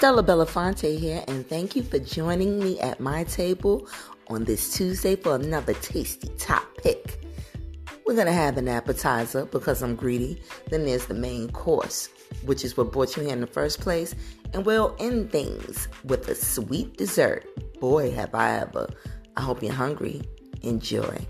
Stella Belafonte here, and thank you for joining me at my table on this Tuesday for another tasty top pick. We're gonna have an appetizer because I'm greedy. Then there's the main course, which is what brought you here in the first place, and we'll end things with a sweet dessert. Boy, have I ever! I hope you're hungry. Enjoy.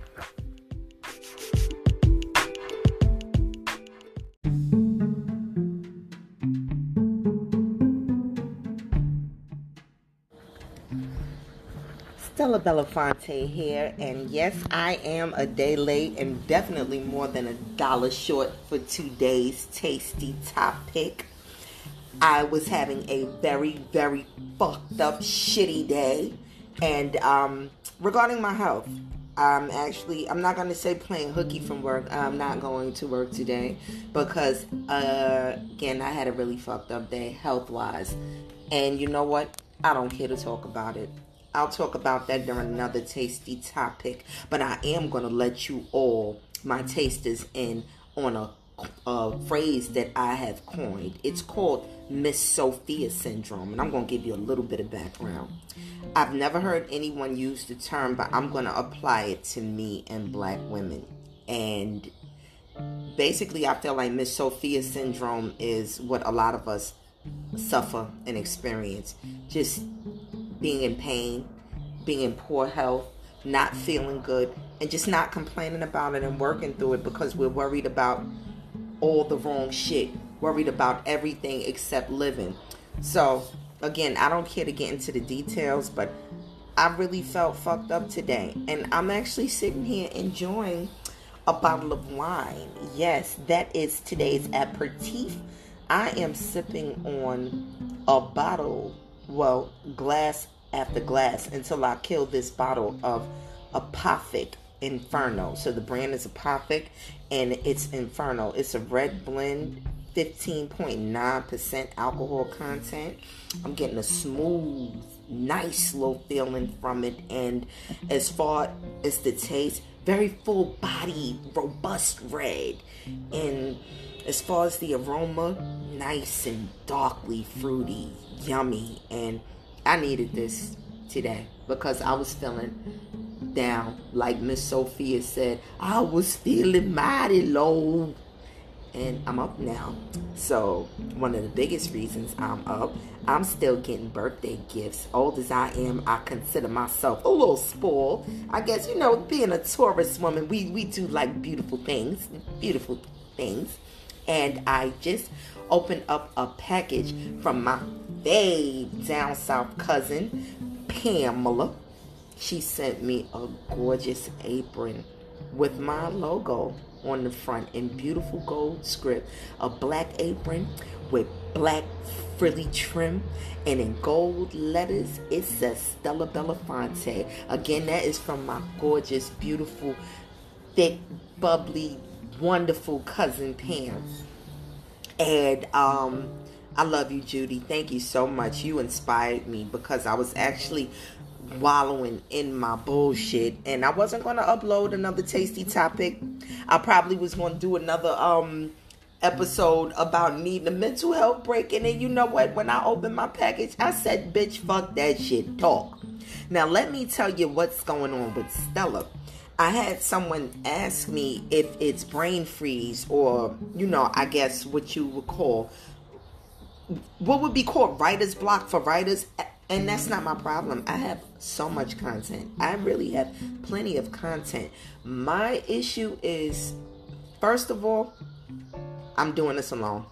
Stella Belafonte here, and yes, I am a day late and definitely more than a dollar short for today's tasty topic. I was having a very, very fucked up, shitty day, and um, regarding my health, I'm actually I'm not gonna say playing hooky from work. I'm not going to work today because uh, again I had a really fucked up day health wise, and you know what? I don't care to talk about it. I'll talk about that during another tasty topic. But I am going to let you all, my tasters, in on a, a phrase that I have coined. It's called Miss Sophia Syndrome. And I'm going to give you a little bit of background. I've never heard anyone use the term, but I'm going to apply it to me and black women. And basically, I feel like Miss Sophia Syndrome is what a lot of us suffer and experience. Just being in pain, being in poor health, not feeling good, and just not complaining about it and working through it because we're worried about all the wrong shit, worried about everything except living. So, again, I don't care to get into the details, but I really felt fucked up today. And I'm actually sitting here enjoying a bottle of wine. Yes, that is today's aperitif. I am sipping on a bottle well, glass after glass until I kill this bottle of Apothic Inferno. So the brand is Apothic and it's Inferno. It's a red blend, 15.9% alcohol content. I'm getting a smooth, nice little feeling from it. And as far as the taste, very full body, robust red. And as far as the aroma, nice and darkly fruity, yummy. And I needed this today because I was feeling down. Like Miss Sophia said, I was feeling mighty low. And I'm up now. So, one of the biggest reasons I'm up, I'm still getting birthday gifts. Old as I am, I consider myself a little spoiled. I guess, you know, being a Taurus woman, we, we do like beautiful things. Beautiful things and I just opened up a package from my babe down south cousin, Pamela. She sent me a gorgeous apron with my logo on the front in beautiful gold script. A black apron with black frilly trim and in gold letters it says Stella Belafonte. Again, that is from my gorgeous, beautiful, thick, bubbly, wonderful cousin Pam. And um, I love you, Judy. Thank you so much. You inspired me because I was actually wallowing in my bullshit and I wasn't going to upload another tasty topic. I probably was going to do another um episode about needing a mental health break and then you know what when I opened my package I said bitch fuck that shit talk. Now let me tell you what's going on with Stella. I had someone ask me if it's brain freeze or, you know, I guess what you would call, what would be called writer's block for writers. And that's not my problem. I have so much content. I really have plenty of content. My issue is, first of all, I'm doing this alone.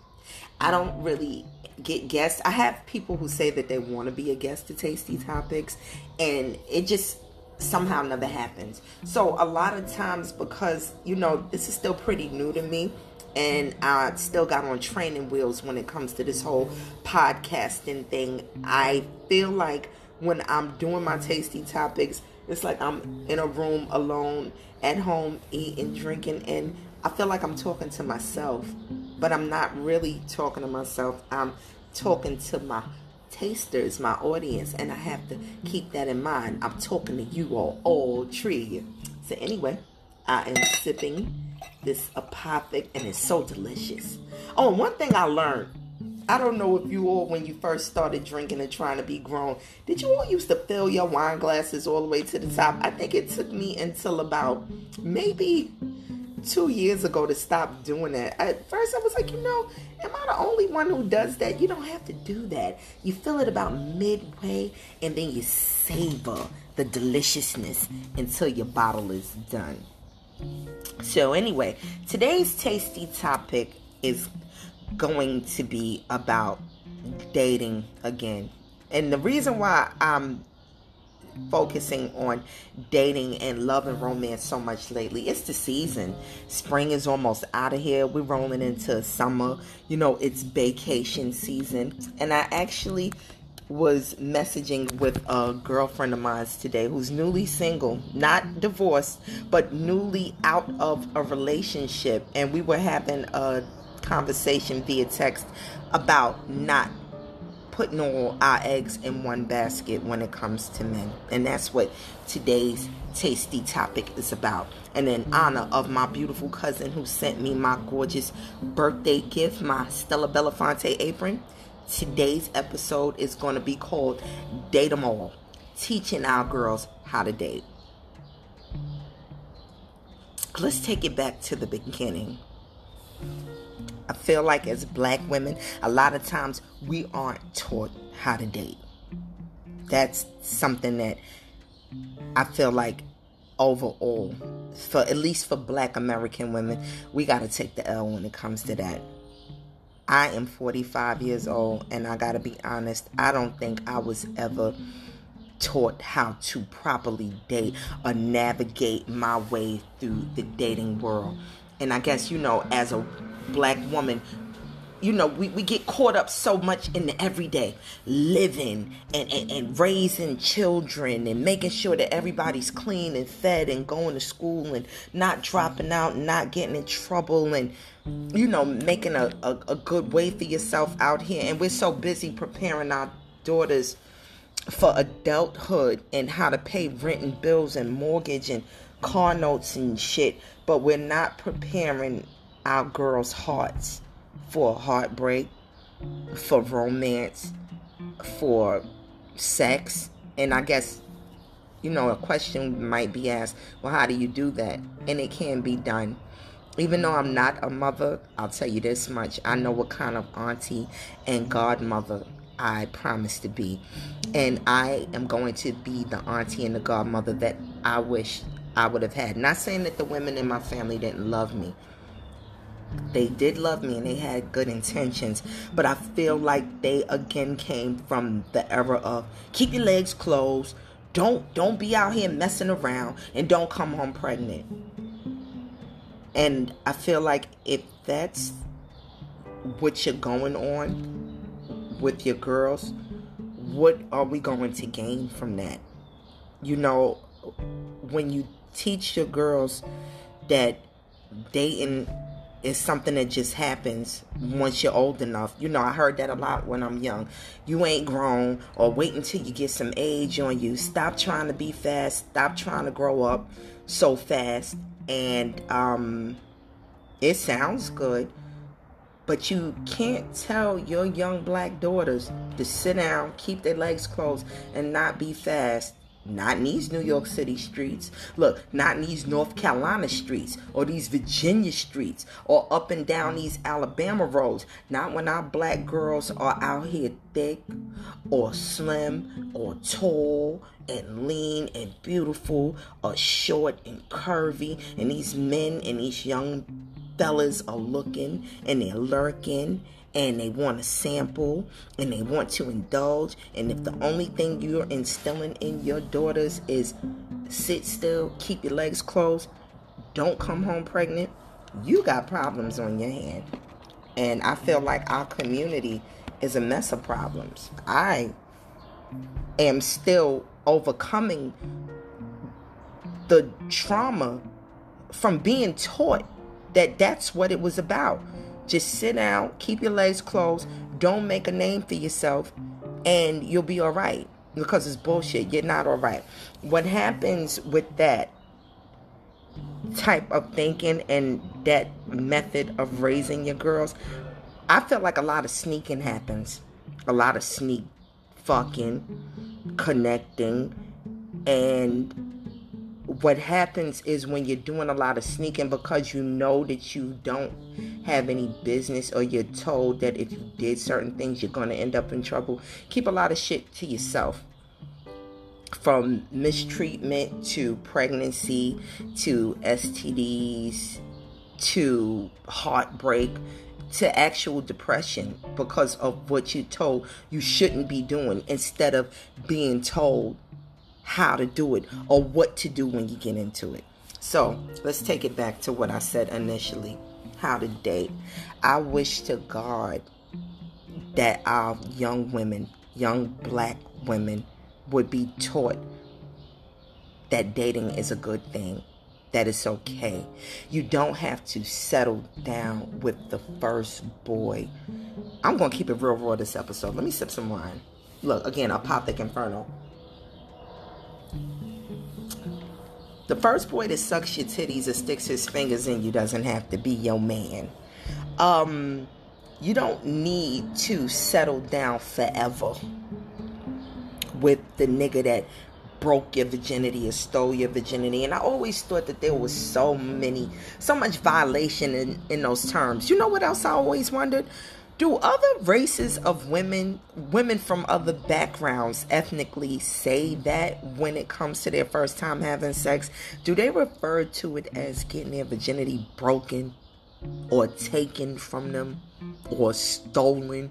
I don't really get guests. I have people who say that they want to be a guest to Tasty Topics, and it just somehow never happens. So a lot of times because, you know, this is still pretty new to me and I still got on training wheels when it comes to this whole podcasting thing. I feel like when I'm doing my tasty topics, it's like I'm in a room alone at home eating, drinking and I feel like I'm talking to myself, but I'm not really talking to myself. I'm talking to my tasters, my audience, and I have to keep that in mind. I'm talking to you all, all tree. So anyway, I am sipping this apothic, and it's so delicious. Oh, one thing I learned I don't know if you all, when you first started drinking and trying to be grown, did you all used to fill your wine glasses all the way to the top? I think it took me until about maybe two years ago to stop doing that. At first, I was like, you know, am I the only one who does that? You don't have to do that. You fill it about midway and then you savor the deliciousness until your bottle is done. So, anyway, today's tasty topic is going to be about dating again. And the reason why I'm focusing on dating and love and romance so much lately. It's the season. Spring is almost out of here. We're rolling into summer. You know, it's vacation season. And I actually was messaging with a girlfriend of mine today who's newly single, not divorced, but newly out of a relationship. And we were having a conversation via text about not putting all our eggs in one basket when it comes to men. And that's what today's tasty topic is about. And in honor of my beautiful cousin who sent me my gorgeous birthday gift, my Stella Belafonte apron, today's episode is going to be called Date 'em All, teaching our girls how to date. Let's take it back to the beginning. I feel like as black women, a lot of times we aren't taught how to date. That's something that I feel like overall, for at least for black American women, we got to take the L when it comes to that. I am 45 years old, and I got to be honest, I don't think I was ever taught how to properly date or navigate my way through the dating world. And I guess, you know, as a black woman you know, we, we get caught up so much in the everyday living and, and, and raising children and making sure that everybody's clean and fed and going to school and not dropping out and not getting in trouble and, you know, making a, a, a good way for yourself out here. And we're so busy preparing our daughters for adulthood and how to pay rent and bills and mortgage and car notes and shit, but we're not preparing our girls' hearts for heartbreak, for romance, for sex. And I guess, you know, a question might be asked well, how do you do that? And it can be done. Even though I'm not a mother, I'll tell you this much I know what kind of auntie and godmother I promise to be. And I am going to be the auntie and the godmother that I wish I would have had. Not saying that the women in my family didn't love me, they did love me and they had good intentions but i feel like they again came from the era of keep your legs closed. Don't don't be out here messing around and don't come home pregnant. And i feel like if that's what you're going on with your girls what are we going to gain from that? You know when you teach your girls that dating is something that just happens once you're old enough. You know, I heard that a lot when I'm young. You ain't grown, or wait until you get some age on you. Stop trying to be fast. Stop trying to grow up so fast. And um, it sounds good, but you can't tell your young black daughters to sit down, keep their legs closed, and not be fast not in these New York City streets. Look, not in these North Carolina streets or these Virginia streets or up and down these Alabama roads. Not when our black girls are out here thick or slim or tall and lean and beautiful or short and curvy. And these men and these young fellas are looking and they're lurking and they want to sample and they want to indulge. And if the only thing you're instilling in your daughters is sit still, keep your legs closed, don't come home pregnant, you got problems on your hand. And I feel like our community is a mess of problems. I am still overcoming the trauma from being taught that that's what it was about. Just sit down, keep your legs closed, don't make a name for yourself, and you'll be all right. Because it's bullshit. You're not all right. What happens with that type of thinking and that method of raising your girls, I feel like a lot of sneaking happens, a lot of sneak fucking, connecting, and what happens is when you're doing a lot of sneaking because you know that you don't have any business or you're told that if you did certain things you're going to end up in trouble keep a lot of shit to yourself from mistreatment to pregnancy to STDs to heartbreak to actual depression because of what you're told you shouldn't be doing instead of being told how to do it or what to do when you get into it. So let's take it back to what I said initially how to date. I wish to God that our young women, young black women, would be taught that dating is a good thing, that it's okay. You don't have to settle down with the first boy. I'm going to keep it real raw this episode. Let me sip some wine. Look, again, Apothic Inferno. The first boy that sucks your titties or sticks his fingers in you doesn't have to be your man. Um, you don't need to settle down forever with the nigga that broke your virginity or stole your virginity. And I always thought that there was so many, so much violation in, in those terms. You know what else I always wondered? Do other races of women women from other backgrounds ethnically say that when it comes to their first time having sex? Do they refer to it as getting their virginity broken or taken from them or stolen?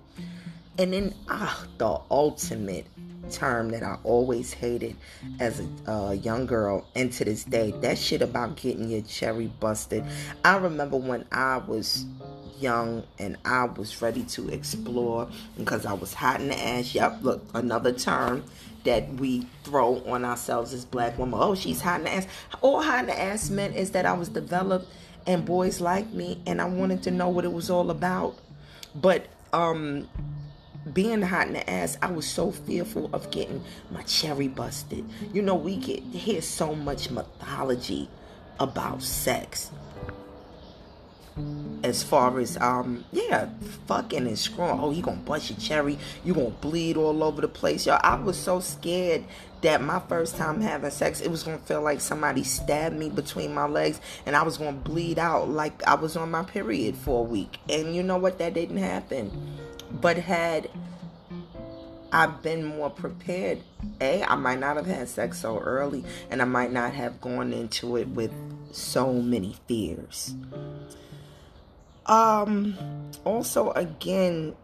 And then ah the ultimate term that I always hated as a uh, young girl and to this day that shit about getting your cherry busted. I remember when I was young and I was ready to explore because I was hot in the ass. Yep, look, another term that we throw on ourselves as black women. Oh, she's hot in the ass. All hot in the ass meant is that I was developed and boys liked me and I wanted to know what it was all about. But um being hot in the ass, I was so fearful of getting my cherry busted. You know, we get hear so much mythology about sex as far as um yeah fucking and screwing. Oh you gonna bust your cherry. You gonna bleed all over the place. Y'all i was so scared that my first time having sex it was gonna feel like somebody stabbed me between my legs and i was gonna bleed out like i was on my period for a week. And you know what? That didn't happen. But had I've been more prepared. A, I might not have had sex so early, and I might not have gone into it with so many fears. Um, also, again,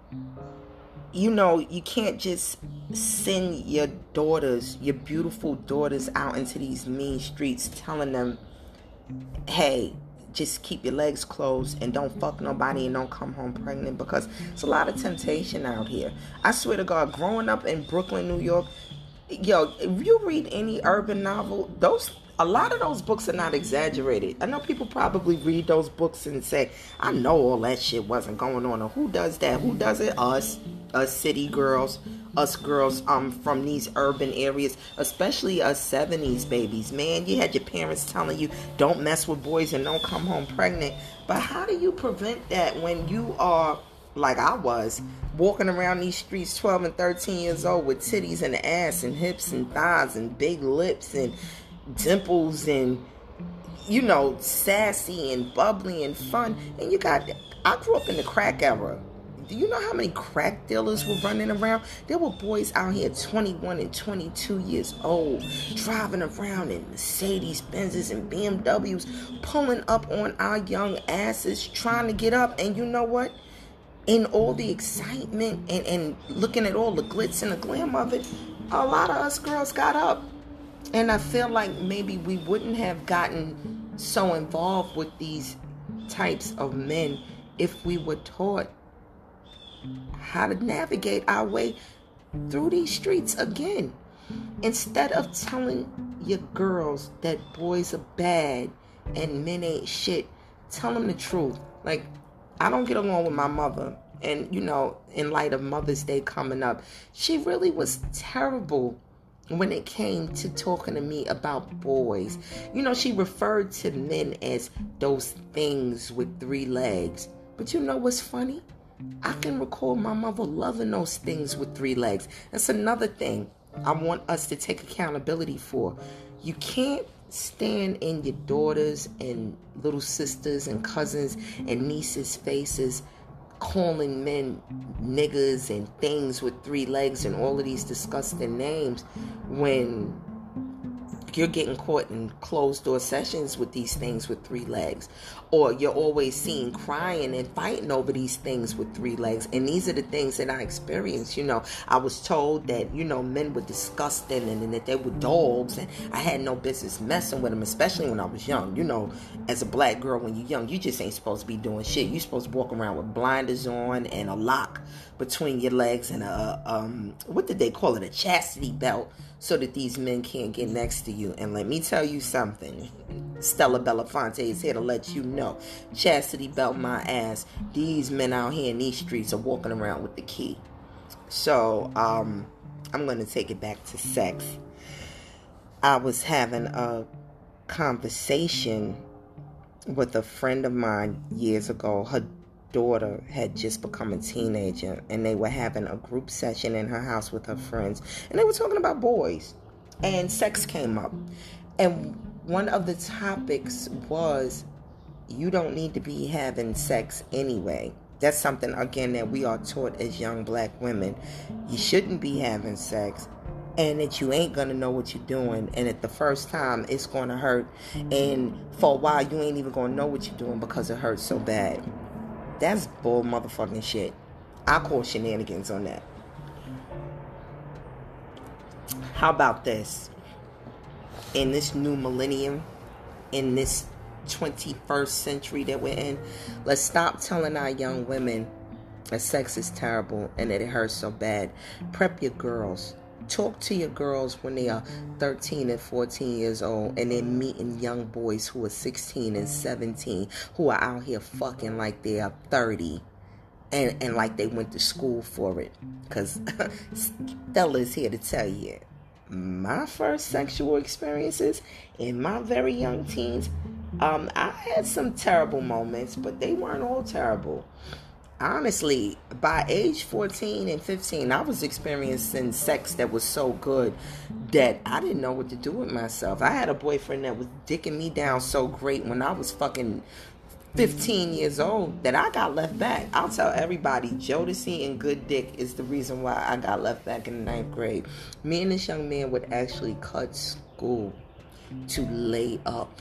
you know, you can't just send your daughters, your beautiful daughters, out into these mean streets telling them, hey, just keep your legs closed and don't fuck nobody and don't come home pregnant because it's a lot of temptation out here. I swear to God, growing up in Brooklyn, New York, yo, if you read any urban novel, those a lot of those books are not exaggerated. I know people probably read those books and say, I know all that shit wasn't going on. Or who does that? Who does it? Us, us city girls, us girls um from these urban areas, especially us 70s babies. Man, you had your parents telling you don't mess with boys and don't come home pregnant. But how do you prevent that when you are like I was, walking around these streets 12 and 13 years old with titties and ass and hips and thighs and big lips and dimples and you know sassy and bubbly and fun and you got i grew up in the crack era do you know how many crack dealers were running around? There were boys out here 21 and 22 years old driving around in Mercedes Benzes and BMWs, pulling up on our young asses, trying to get up. And you know what? In all the excitement and, and looking at all the glitz and the glam of it, a lot of us girls got up. And I feel like maybe we wouldn't have gotten so involved with these types of men if we were taught how to navigate our way through these streets again. Instead of telling your girls that boys are bad and men ain't shit, tell them the truth. Like, I don't get along with my mother. And, you know, in light of Mother's Day coming up, she really was terrible when it came to talking to me about boys. You know, she referred to men as those things with three legs. But you know what's funny? I can recall my mother loving those things with three legs. That's another thing I want us to take accountability for. You can't stand in your daughters and little sisters and cousins and nieces' faces calling men niggas and things with three legs and all of these disgusting names when you're getting caught in closed door sessions with these things with three legs. Or you're always seen crying and fighting over these things with three legs. And these are the things that i experienced you know. I was told that you know men were disgusting and, and that they were dogs. And i had no business messing with them especially when i was young. You know as a black girl when you're young you just ain't supposed to be doing shit. You're supposed to walk around with blinders on and a lock between your legs and a um what did they call it? A chastity belt so that these men can't get next to you. And let me tell you something. Stella belafonte is here to let you know. Chastity belt my ass. These men out here in these streets are walking around with the key. So um i'm gonna take it back to sex. I was having a conversation with a friend of mine years ago. Her daughter had just become a teenager and they were having a group session in her house with her friends and they were talking about boys and sex came up. And one of the topics was you don't need to be having sex anyway. That's something again that we are taught as young black women. You shouldn't be having sex and that you ain't gonna know what you're doing and at the first time it's gonna hurt. And for a while you ain't even gonna know what you're doing because it hurts so bad that's bull motherfucking shit. I call shenanigans on that. How about this? In this new millennium, in this 21st century that we're in, let's stop telling our young women that sex is terrible and that it hurts so bad. Prep your girls Talk to your girls when they are 13 and 14 years old and they're meeting young boys who are 16 and 17 who are out here fucking like they are 30 and, and like they went to school for it. Because Stella is here to tell you my first sexual experiences in my very young teens, um, I had some terrible moments, but they weren't all terrible honestly, by age 14 and 15, I was experiencing sex that was so good that I didn't know what to do with myself. I had a boyfriend that was dicking me down so great when I was fucking 15 years old that I got left back. I'll tell everybody, Jodeci and good dick is the reason why I got left back in the ninth grade. Me and this young man would actually cut school to lay up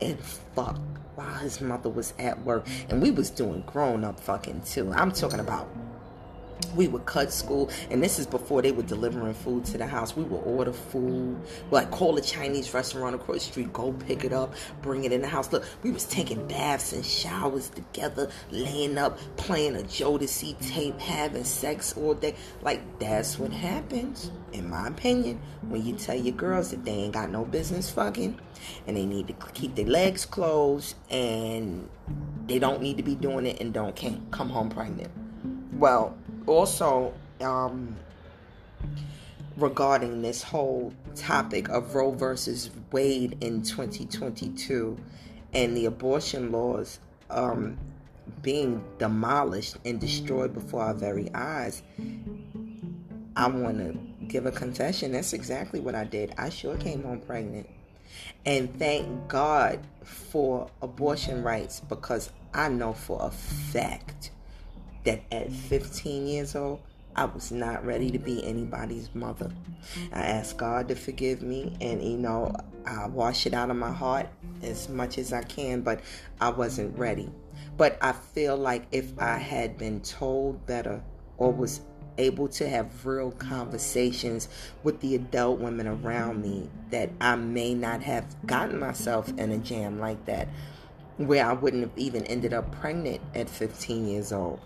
and fuck while his mother was at work. And we was doing grown up fucking too. I'm talking about we would cut school and this is before they were delivering food to the house. We would order food like call a chinese restaurant across the street go pick it up bring it in the house. Look we was taking baths and showers together laying up playing a jodeci tape having sex all day. Like that's what happens in my opinion when you tell your girls that they ain't got no business fucking and they need to keep their legs closed and they don't need to be doing it and don't can't come home pregnant. Well also um, regarding this whole topic of Roe versus Wade in 2022 and the abortion laws um, being demolished and destroyed before our very eyes, I want to give a confession. That's exactly what I did. I sure came home pregnant. And thank God for abortion rights because I know for a fact that at 15 years old, I was not ready to be anybody's mother. I asked God to forgive me, and you know, I wash it out of my heart as much as I can, but I wasn't ready. But I feel like if I had been told better or was able to have real conversations with the adult women around me, that I may not have gotten myself in a jam like that, where I wouldn't have even ended up pregnant at 15 years old.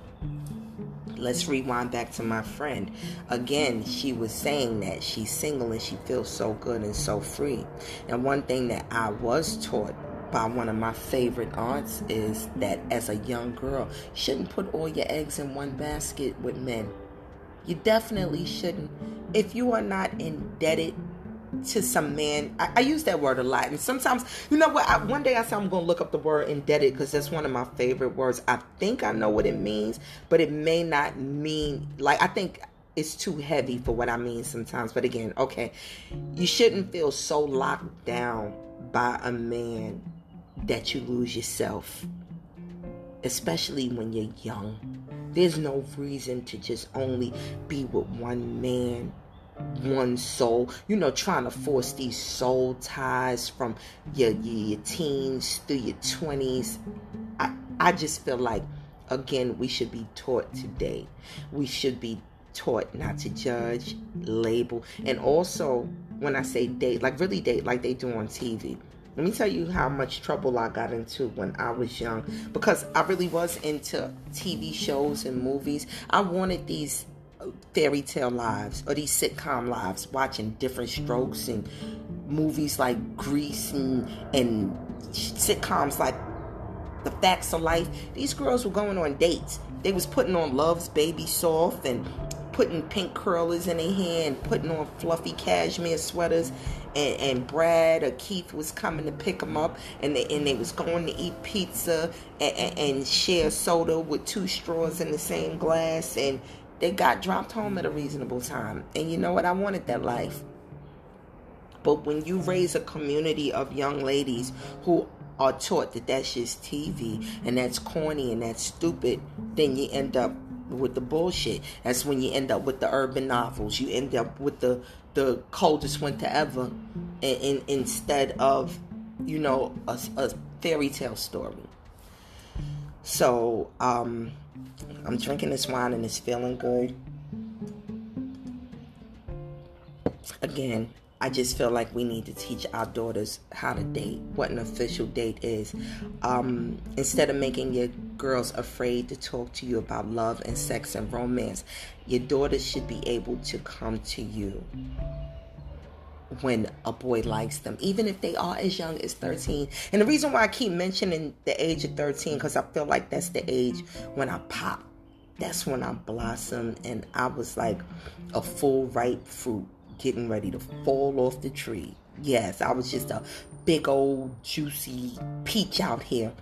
Let's rewind back to my friend. Again, she was saying that she's single and she feels so good and so free. And one thing that I was taught by one of my favorite aunts is that as a young girl, you shouldn't put all your eggs in one basket with men. You definitely shouldn't. If you are not indebted to some man. I, I, use that word a lot, and sometimes, you know what? I, one day I said I'm gonna look up the word indebted because that's one of my favorite words. I think I know what it means, but it may not mean like I think it's too heavy for what I mean sometimes. But again, okay, you shouldn't feel so locked down by a man that you lose yourself, especially when you're young. There's no reason to just only be with one man one soul you know trying to force these soul ties from your, your, your teens through your 20s I, I just feel like again we should be taught today. We should be taught not to judge label and also when i say date like really date like they do on tv let me tell you how much trouble I got into when I was young because I really was into TV shows and movies. I wanted these fairy tale lives or these sitcom lives, watching different strokes and movies like Grease and, and sitcoms like The Facts of Life. These girls were going on dates. They was putting on Love's Baby Soft and putting pink curlers in their hair and putting on fluffy cashmere sweaters and, and Brad or Keith was coming to pick them up and they, and they was going to eat pizza and, and, and share soda with two straws in the same glass and they got dropped home at a reasonable time. And you know what? I wanted that life. But when you raise a community of young ladies who are taught that that's just TV and that's corny and that's stupid, then you end up with the bullshit. That's when you end up with the urban novels. You end up with the the coldest winter ever, in, in, instead of you know a, a fairy tale story. So um, I'm drinking this wine and it's feeling good. Again, I just feel like we need to teach our daughters how to date, what an official date is. Um, instead of making your girls afraid to talk to you about love and sex and romance, your daughters should be able to come to you when a boy likes them, even if they are as young as 13. And the reason why I keep mentioning the age of 13, because I feel like that's the age when I pop. That's when I blossomed and I was like a full ripe fruit getting ready to fall off the tree. Yes, I was just a big old juicy peach out here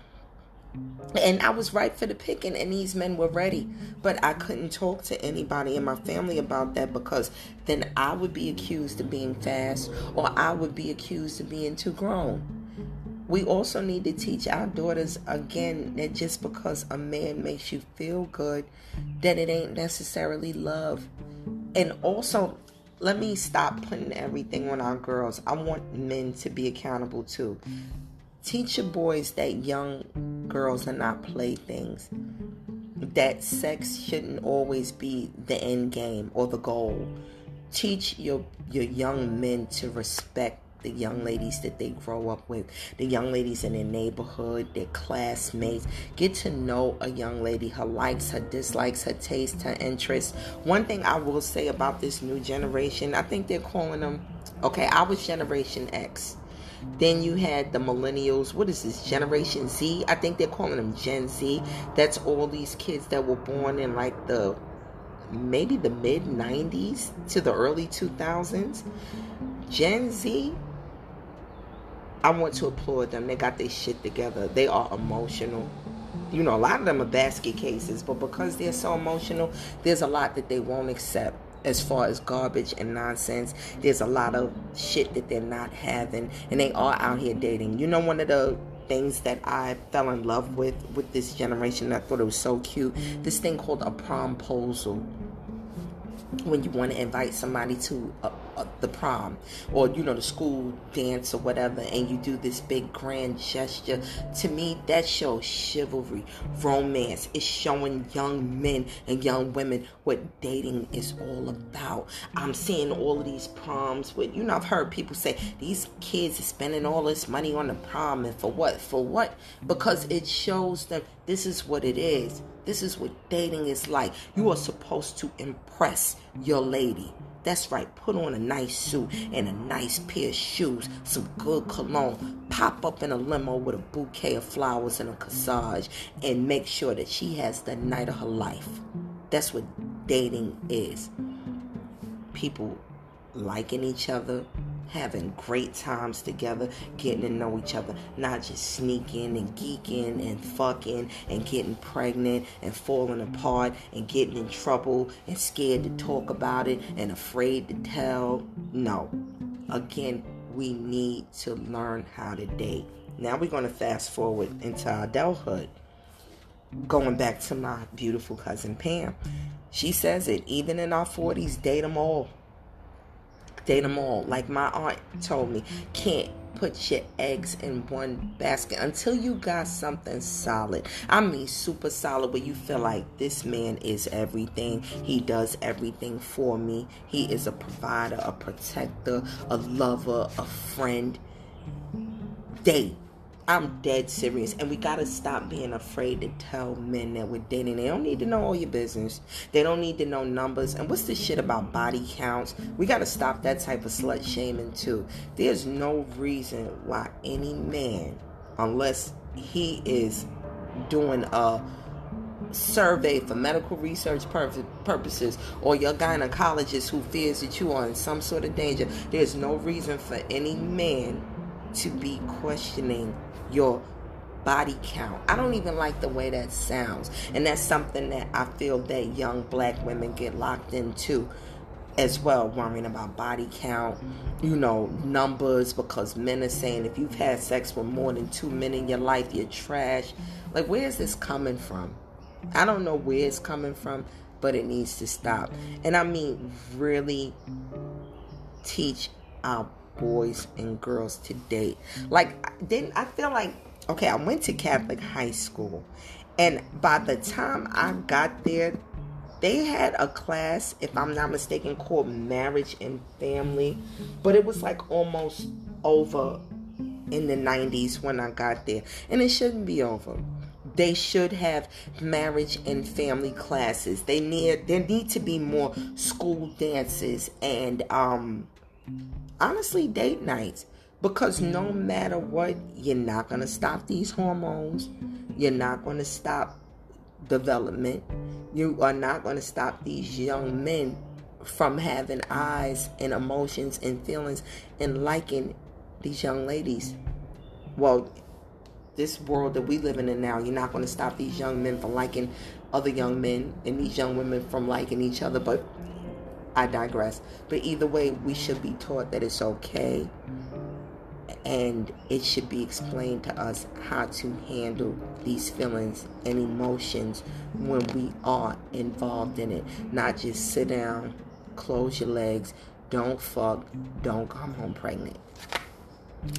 and I was right for the picking, and these men were ready. But I couldn't talk to anybody in my family about that because then I would be accused of being fast, or I would be accused of being too grown. We also need to teach our daughters again that just because a man makes you feel good, that it ain't necessarily love. And also, let me stop putting everything on our girls. I want men to be accountable too. Teach your boys that young girls are not playthings. That sex shouldn't always be the end game or the goal. Teach your your young men to respect the young ladies that they grow up with, the young ladies in their neighborhood, their classmates. Get to know a young lady, her likes, her dislikes, her taste, her interests. One thing I will say about this new generation, I think they're calling them, okay, I was Generation X. Then you had the millennials. What is this? Generation Z? I think they're calling them Gen Z. That's all these kids that were born in like the maybe the mid 90s to the early 2000s. Gen Z, I want to applaud them. They got their shit together. They are emotional. You know, a lot of them are basket cases, but because they're so emotional, there's a lot that they won't accept as far as garbage and nonsense. There's a lot of shit that they're not having, and they are out here dating. You know, one of the things that I fell in love with with this generation, I thought it was so cute. This thing called a promposal when you want to invite somebody to a, Uh, the prom or you know the school dance or whatever and you do this big grand gesture to me that shows chivalry romance. It's showing young men and young women what dating is all about. I'm seeing all of these proms with you know i've heard people say these kids are spending all this money on the prom and for what? For what? Because it shows them this is what it is. This is what dating is like. You are supposed to impress your lady. That's right. Put on a nice suit and a nice pair of shoes, some good cologne, pop up in a limo with a bouquet of flowers and a corsage, and make sure that she has the night of her life. That's what dating is. People liking each other, having great times together, getting to know each other, not just sneaking and geeking and fucking and getting pregnant and falling apart and getting in trouble and scared to talk about it and afraid to tell. No. Again, we need to learn how to date. Now we're going to fast forward into adulthood. Going back to my beautiful cousin Pam. She says it, even in our 40s, date them all. Date them all. Like my aunt told me, can't put your eggs in one basket until you got something solid. I mean, super solid where you feel like this man is everything. He does everything for me. He is a provider, a protector, a lover, a friend. Date. I'm dead serious. And we got to stop being afraid to tell men that we're dating. They don't need to know all your business. They don't need to know numbers. And what's this shit about body counts? We got to stop that type of slut shaming too. There's no reason why any man, unless he is doing a survey for medical research purposes or your gynecologist who fears that you are in some sort of danger, there's no reason for any man to be questioning your body count. I don't even like the way that sounds. And that's something that I feel that young black women get locked into as well, worrying about body count, mm-hmm. you know, numbers, because men are saying if you've had sex with more than two men in your life, you're trash. Like, where is this coming from? I don't know where it's coming from, but it needs to stop. Mm-hmm. And I mean, really teach our boys and girls to date. Like, then I feel like, okay, I went to Catholic high school, and by the time I got there, they had a class, if I'm not mistaken, called Marriage and Family, but it was like almost over in the 90s when I got there, and it shouldn't be over. They should have marriage and family classes. They need there need to be more school dances and um honestly date nights because no mm-hmm. matter what, you're not going to stop these hormones. You're not going to stop development. You are not going to stop these young men from having eyes and emotions and feelings and liking these young ladies. Well, this world that we living in now, you're not going to stop these young men from liking other young men and these young women from liking each other. But I digress. But either way, we should be taught that it's okay and it should be explained to us how to handle these feelings and emotions when we are involved in it. Not just sit down, close your legs, don't fuck, don't come home pregnant.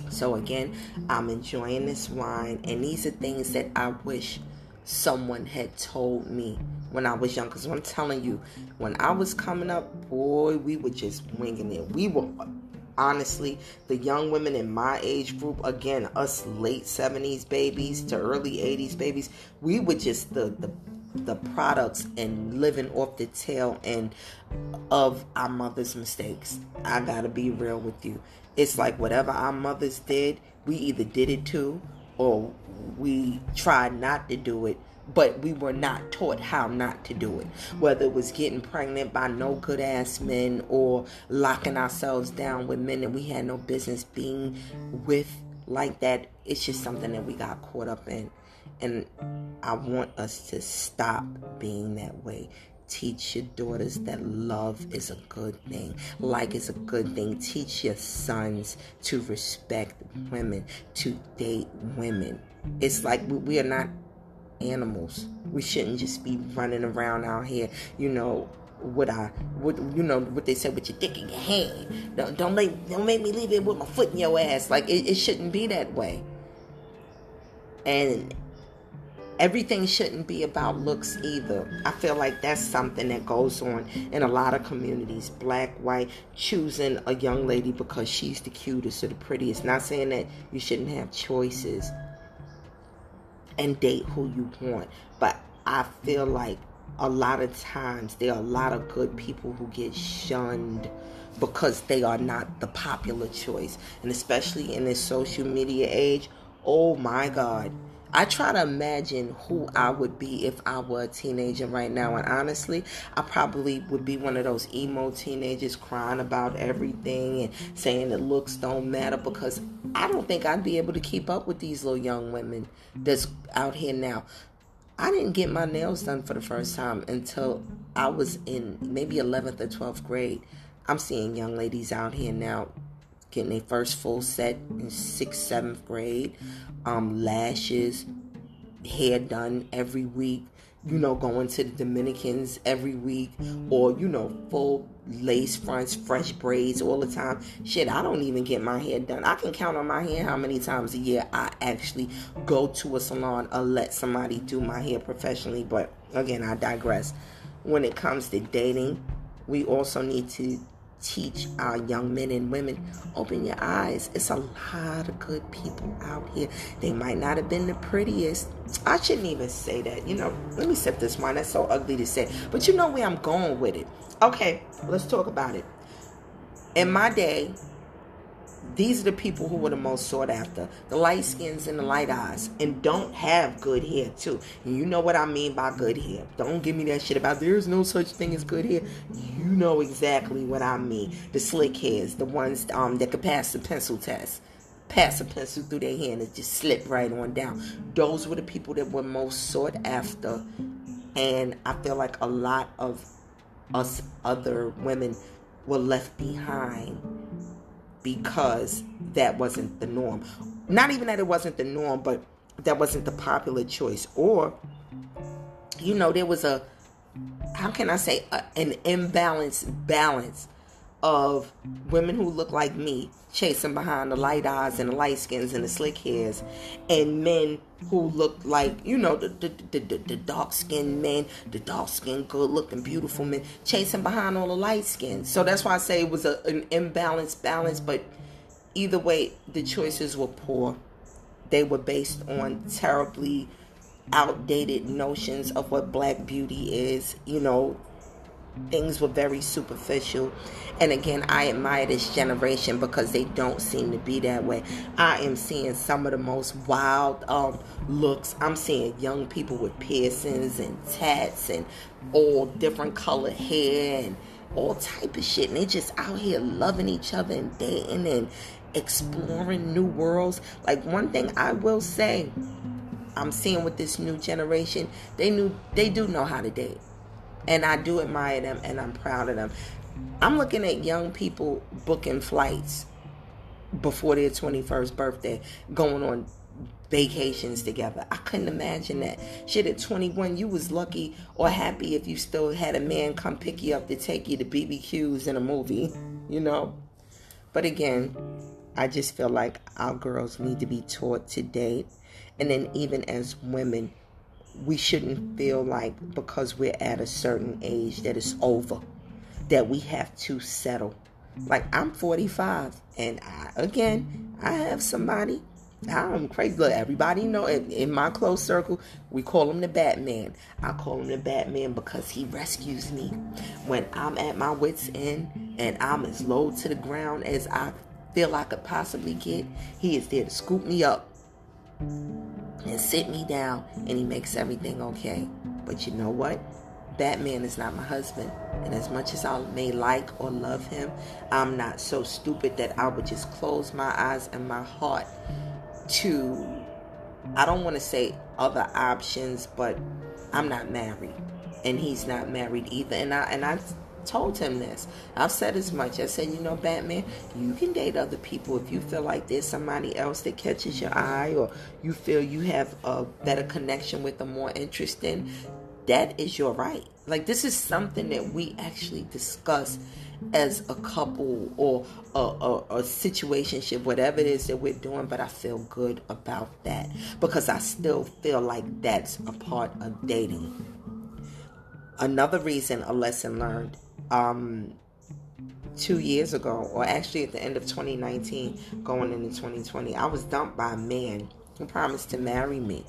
So, again, I'm enjoying this wine, and these are things that I wish someone had told me when I was young. Because I'm telling you, when I was coming up, boy, we were just winging it. We were honestly the young women in my age group again us late 70s babies to early 80s babies we were just the the the products and living off the tail end of our mother's mistakes. I gotta be real with you. It's like whatever our mothers did, we either did it too or we tried not to do it but we were not taught how not to do it. Whether it was getting pregnant by no good ass men or locking ourselves down with men that we had no business being with like that, it's just something that we got caught up in. And I want us to stop being that way. Teach your daughters that love is a good thing, like is a good thing. Teach your sons to respect women, to date women. It's like we are not animals. We shouldn't just be running around out here, you know, what I what you know what they said with your dick in your hand. Don't don't make don't make me leave it with my foot in your ass. Like it, it shouldn't be that way. And everything shouldn't be about looks either. I feel like that's something that goes on in a lot of communities. Black, white, choosing a young lady because she's the cutest or the prettiest. Not saying that you shouldn't have choices and date who you want. But I feel like a lot of times there are a lot of good people who get shunned because they are not the popular choice. And especially in this social media age, oh my God. I try to imagine who I would be if I were a teenager right now. And honestly, I probably would be one of those emo teenagers crying about everything and saying that looks don't matter because I don't think I'd be able to keep up with these little young women that's out here now. I didn't get my nails done for the first time until I was in maybe 11th or 12th grade. I'm seeing young ladies out here now getting their first full set in sixth, seventh grade, um, lashes, hair done every week, you know, going to the Dominicans every week, or you know, full lace fronts, fresh braids all the time. Shit, I don't even get my hair done. I can count on my hair how many times a year I actually go to a salon or let somebody do my hair professionally. But again, I digress. When it comes to dating, we also need to teach our young men and women open your eyes. It's a lot of good people out here. They might not have been the prettiest. I shouldn't even say that. You know, let me sip this wine. That's so ugly to say. But you know where I'm going with it. Okay, let's talk about it. In my day, these are the people who were the most sought after the light skins and the light eyes and don't have good hair too. And you know what i mean by good hair. Don't give me that shit about there's no such thing as good hair. You know exactly what i mean. The slick hairs the ones um, that could pass the pencil test pass a pencil through their hand and it just slip right on down. Those were the people that were most sought after and i feel like a lot of us other women were left behind because that wasn't the norm. Not even that it wasn't the norm, but that wasn't the popular choice. Or, you know, there was a, how can I say, a, an imbalance balance of women who look like me chasing behind the light eyes and the light skins and the slick hairs, and men who look like you know the the, the, the, the dark skinned men, the dark skinned, good looking, beautiful men chasing behind all the light skins. So that's why I say it was a, an imbalanced balance. But either way, the choices were poor. They were based on terribly outdated notions of what black beauty is. You know, things were very superficial. And again, I admire this generation because they don't seem to be that way. I am seeing some of the most wild um, looks. I'm seeing young people with piercings and tats and all different colored hair and all type of shit. And they're just out here loving each other and dating and exploring new worlds. Like one thing I will say, I'm seeing with this new generation, they knew they do know how to date and I do admire them and I'm proud of them. I'm looking at young people booking flights before their 21st birthday, going on vacations together. I couldn't imagine that. Shit, at 21, you was lucky or happy if you still had a man come pick you up to take you to BBQs in a movie, you know? But again, I just feel like our girls need to be taught to date. And then even as women, we shouldn't feel like because we're at a certain age that it's over, that we have to settle. Like I'm 45, and I, again, I have somebody. I'm crazy. Look, everybody know in, in my close circle, we call him the Batman. I call him the Batman because he rescues me when I'm at my wits' end and I'm as low to the ground as I feel I could possibly get. He is there to scoop me up and sit me down and he makes everything okay. But you know what? That man is not my husband. And as much as I may like or love him, I'm not so stupid that I would just close my eyes and my heart to, I don't want to say other options, but I'm not married. And he's not married either. And I, and I told him this. I've said as much. I said, you know, Batman, you can date other people if you feel like there's somebody else that catches your eye or you feel you have a better connection with a more interesting. That is your right. Like, this is something that we actually discuss as a couple or a, a, a situationship, whatever it is that we're doing, but I feel good about that because I still feel like that's a part of dating. Another reason, a lesson learned, um, two years ago, or actually at the end of 2019, going into 2020, I was dumped by a man who promised to marry me.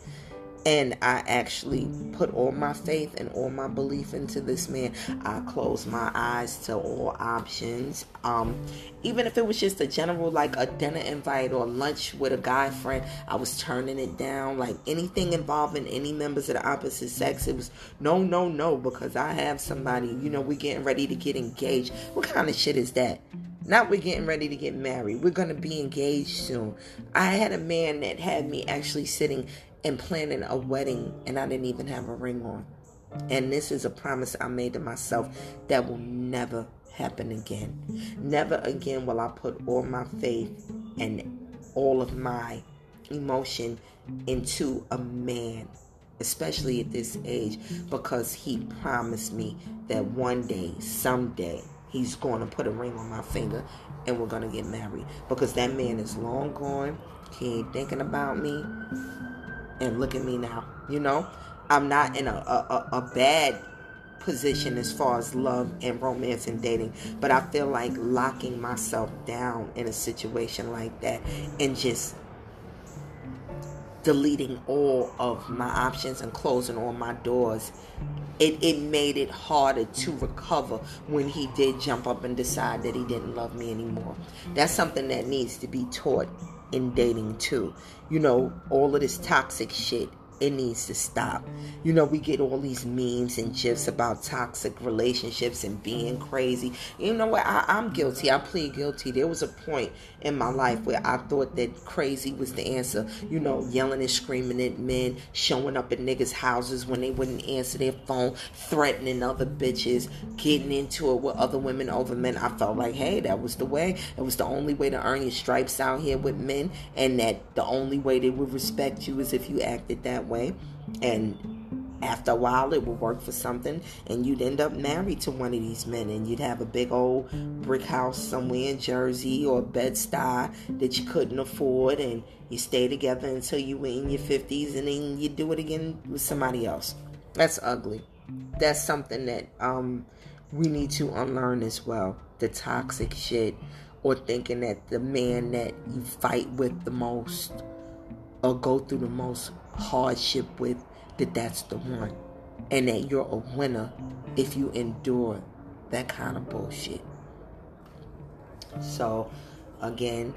And I actually put all my faith and all my belief into this man. I closed my eyes to all options. Um, even if it was just a general like a dinner invite or lunch with a guy friend, I was turning it down. Like anything involving any members of the opposite sex, it was no, no, no, because I have somebody. You know, we're getting ready to get engaged. What kind of shit is that? Not we're getting ready to get married. We're to be engaged soon. I had a man that had me actually sitting and planning a wedding and I didn't even have a ring on. And this is a promise I made to myself that will never happen again. Never again will I put all my faith and all of my emotion into a man, especially at this age, because he promised me that one day, someday, he's going to put a ring on my finger and we're going to get married. Because that man is long gone. He ain't thinking about me and look at me now. You know, I'm not in a, a, a bad position as far as love and romance and dating, but I feel like locking myself down in a situation like that and just deleting all of my options and closing all my doors it, it made it harder to recover when he did jump up and decide that he didn't love me anymore. That's something that needs to be taught in dating too. You know, all of this toxic shit it needs to stop. You know, we get all these memes and gifs about toxic relationships and being crazy. You know what? I, am guilty. I plead guilty. There was a point in my life where I thought that crazy was the answer. You know, yelling and screaming at men, showing up at niggas' houses when they wouldn't answer their phone, threatening other bitches, getting into it with other women over men. I felt like, hey, that was the way. It was the only way to earn your stripes out here with men, and that the only way they would respect you is if you acted that way. And after a while it would work for something and you'd end up married to one of these men and you'd have a big old brick house somewhere in Jersey or Bed-Stuy that you couldn't afford and you stay together until you were in your 50s and then you do it again with somebody else. That's ugly. That's something that um, we need to unlearn as well. The toxic shit or thinking that the man that you fight with the most or go through the most hardship with that that's the one and that you're a winner if you endure that kind of bullshit. So, again,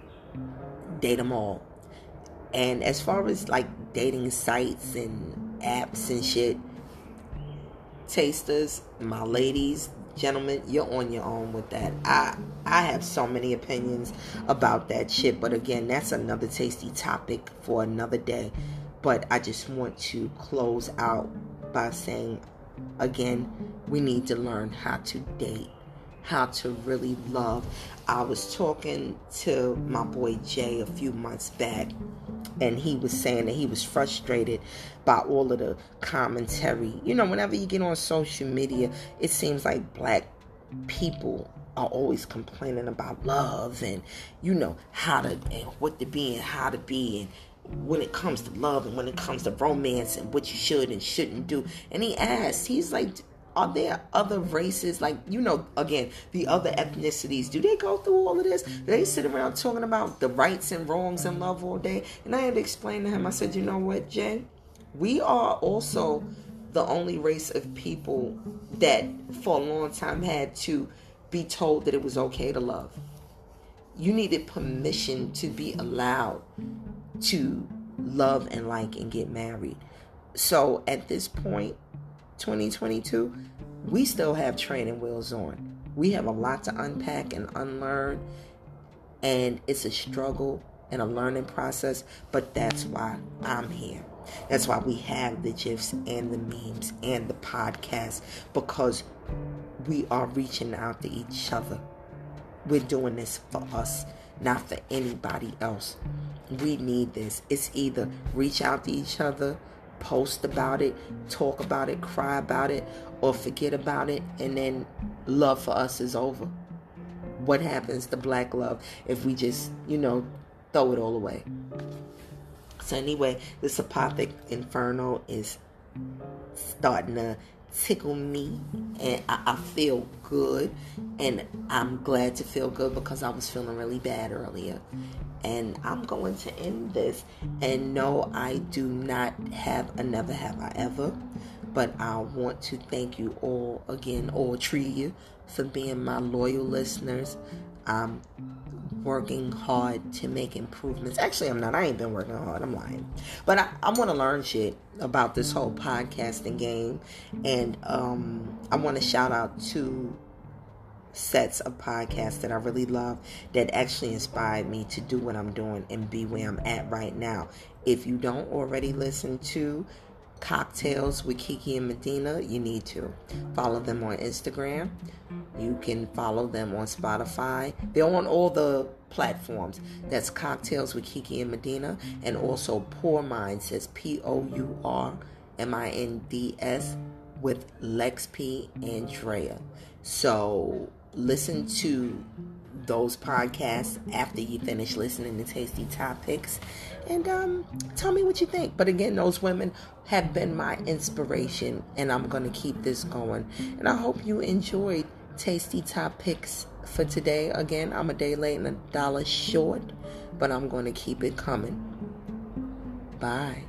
date them all. And as far as like dating sites and apps and shit, tasters, my ladies, gentlemen, you're on your own with that. I I have so many opinions about that shit, but again, that's another tasty topic for another day. But I just want to close out by saying again, we need to learn how to date, how to really love. I was talking to my boy Jay a few months back, and he was saying that he was frustrated by all of the commentary. You know, whenever you get on social media, it seems like black people are always complaining about love and you know how to and what to be and how to be and when it comes to love and when it comes to romance and what you should and shouldn't do. And he asked, he's like, are there other races, like, you know, again, the other ethnicities, do they go through all of this? Do they sit around talking about the rights and wrongs in love all day? And I had to explain to him, I said, you know what, Jay? We are also the only race of people that for a long time had to be told that it was okay to love. You needed permission to be allowed to love and like and get married. So at this point, 2022, we still have training wheels on. We have a lot to unpack and unlearn, and it's a struggle and a learning process, but that's why I'm here. That's why we have the GIFs and the memes and the podcast because we are reaching out to each other. We're doing this for us not for anybody else. We need this. It's either reach out to each other, post about it, talk about it, cry about it, or forget about it, and then love for us is over. What happens to black love if we just, you know, throw it all away? So, anyway, the Sapothic Inferno is starting to tickle me and I, I, feel good and I'm glad to feel good because I was feeling really bad earlier. And I'm going to end this. And no I do not have a never have I ever but I want to thank you all again all three of you for being my loyal listeners. I'm working hard to make improvements. Actually, I'm not. I ain't been working hard. I'm lying. But I, I want to learn shit about this whole podcasting game. And um, I want to shout out to sets of podcasts that I really love that actually inspired me to do what I'm doing and be where I'm at right now. If you don't already listen to Cocktails with Kiki and Medina, you need to follow them on Instagram. You can follow them on Spotify. They're on all the platforms. That's Cocktails with Kiki and Medina, and also Pour Minds. That's P O U R M I N D S with Lex P and Drea. So listen to those podcasts after you finish listening to Tasty Topics and um, tell me what you think. But again, those women have been my inspiration, and I'm going to keep this going. And I hope you enjoyed Tasty Topics for today. Again, I'm a day late and a dollar short, but I'm going to keep it coming. Bye.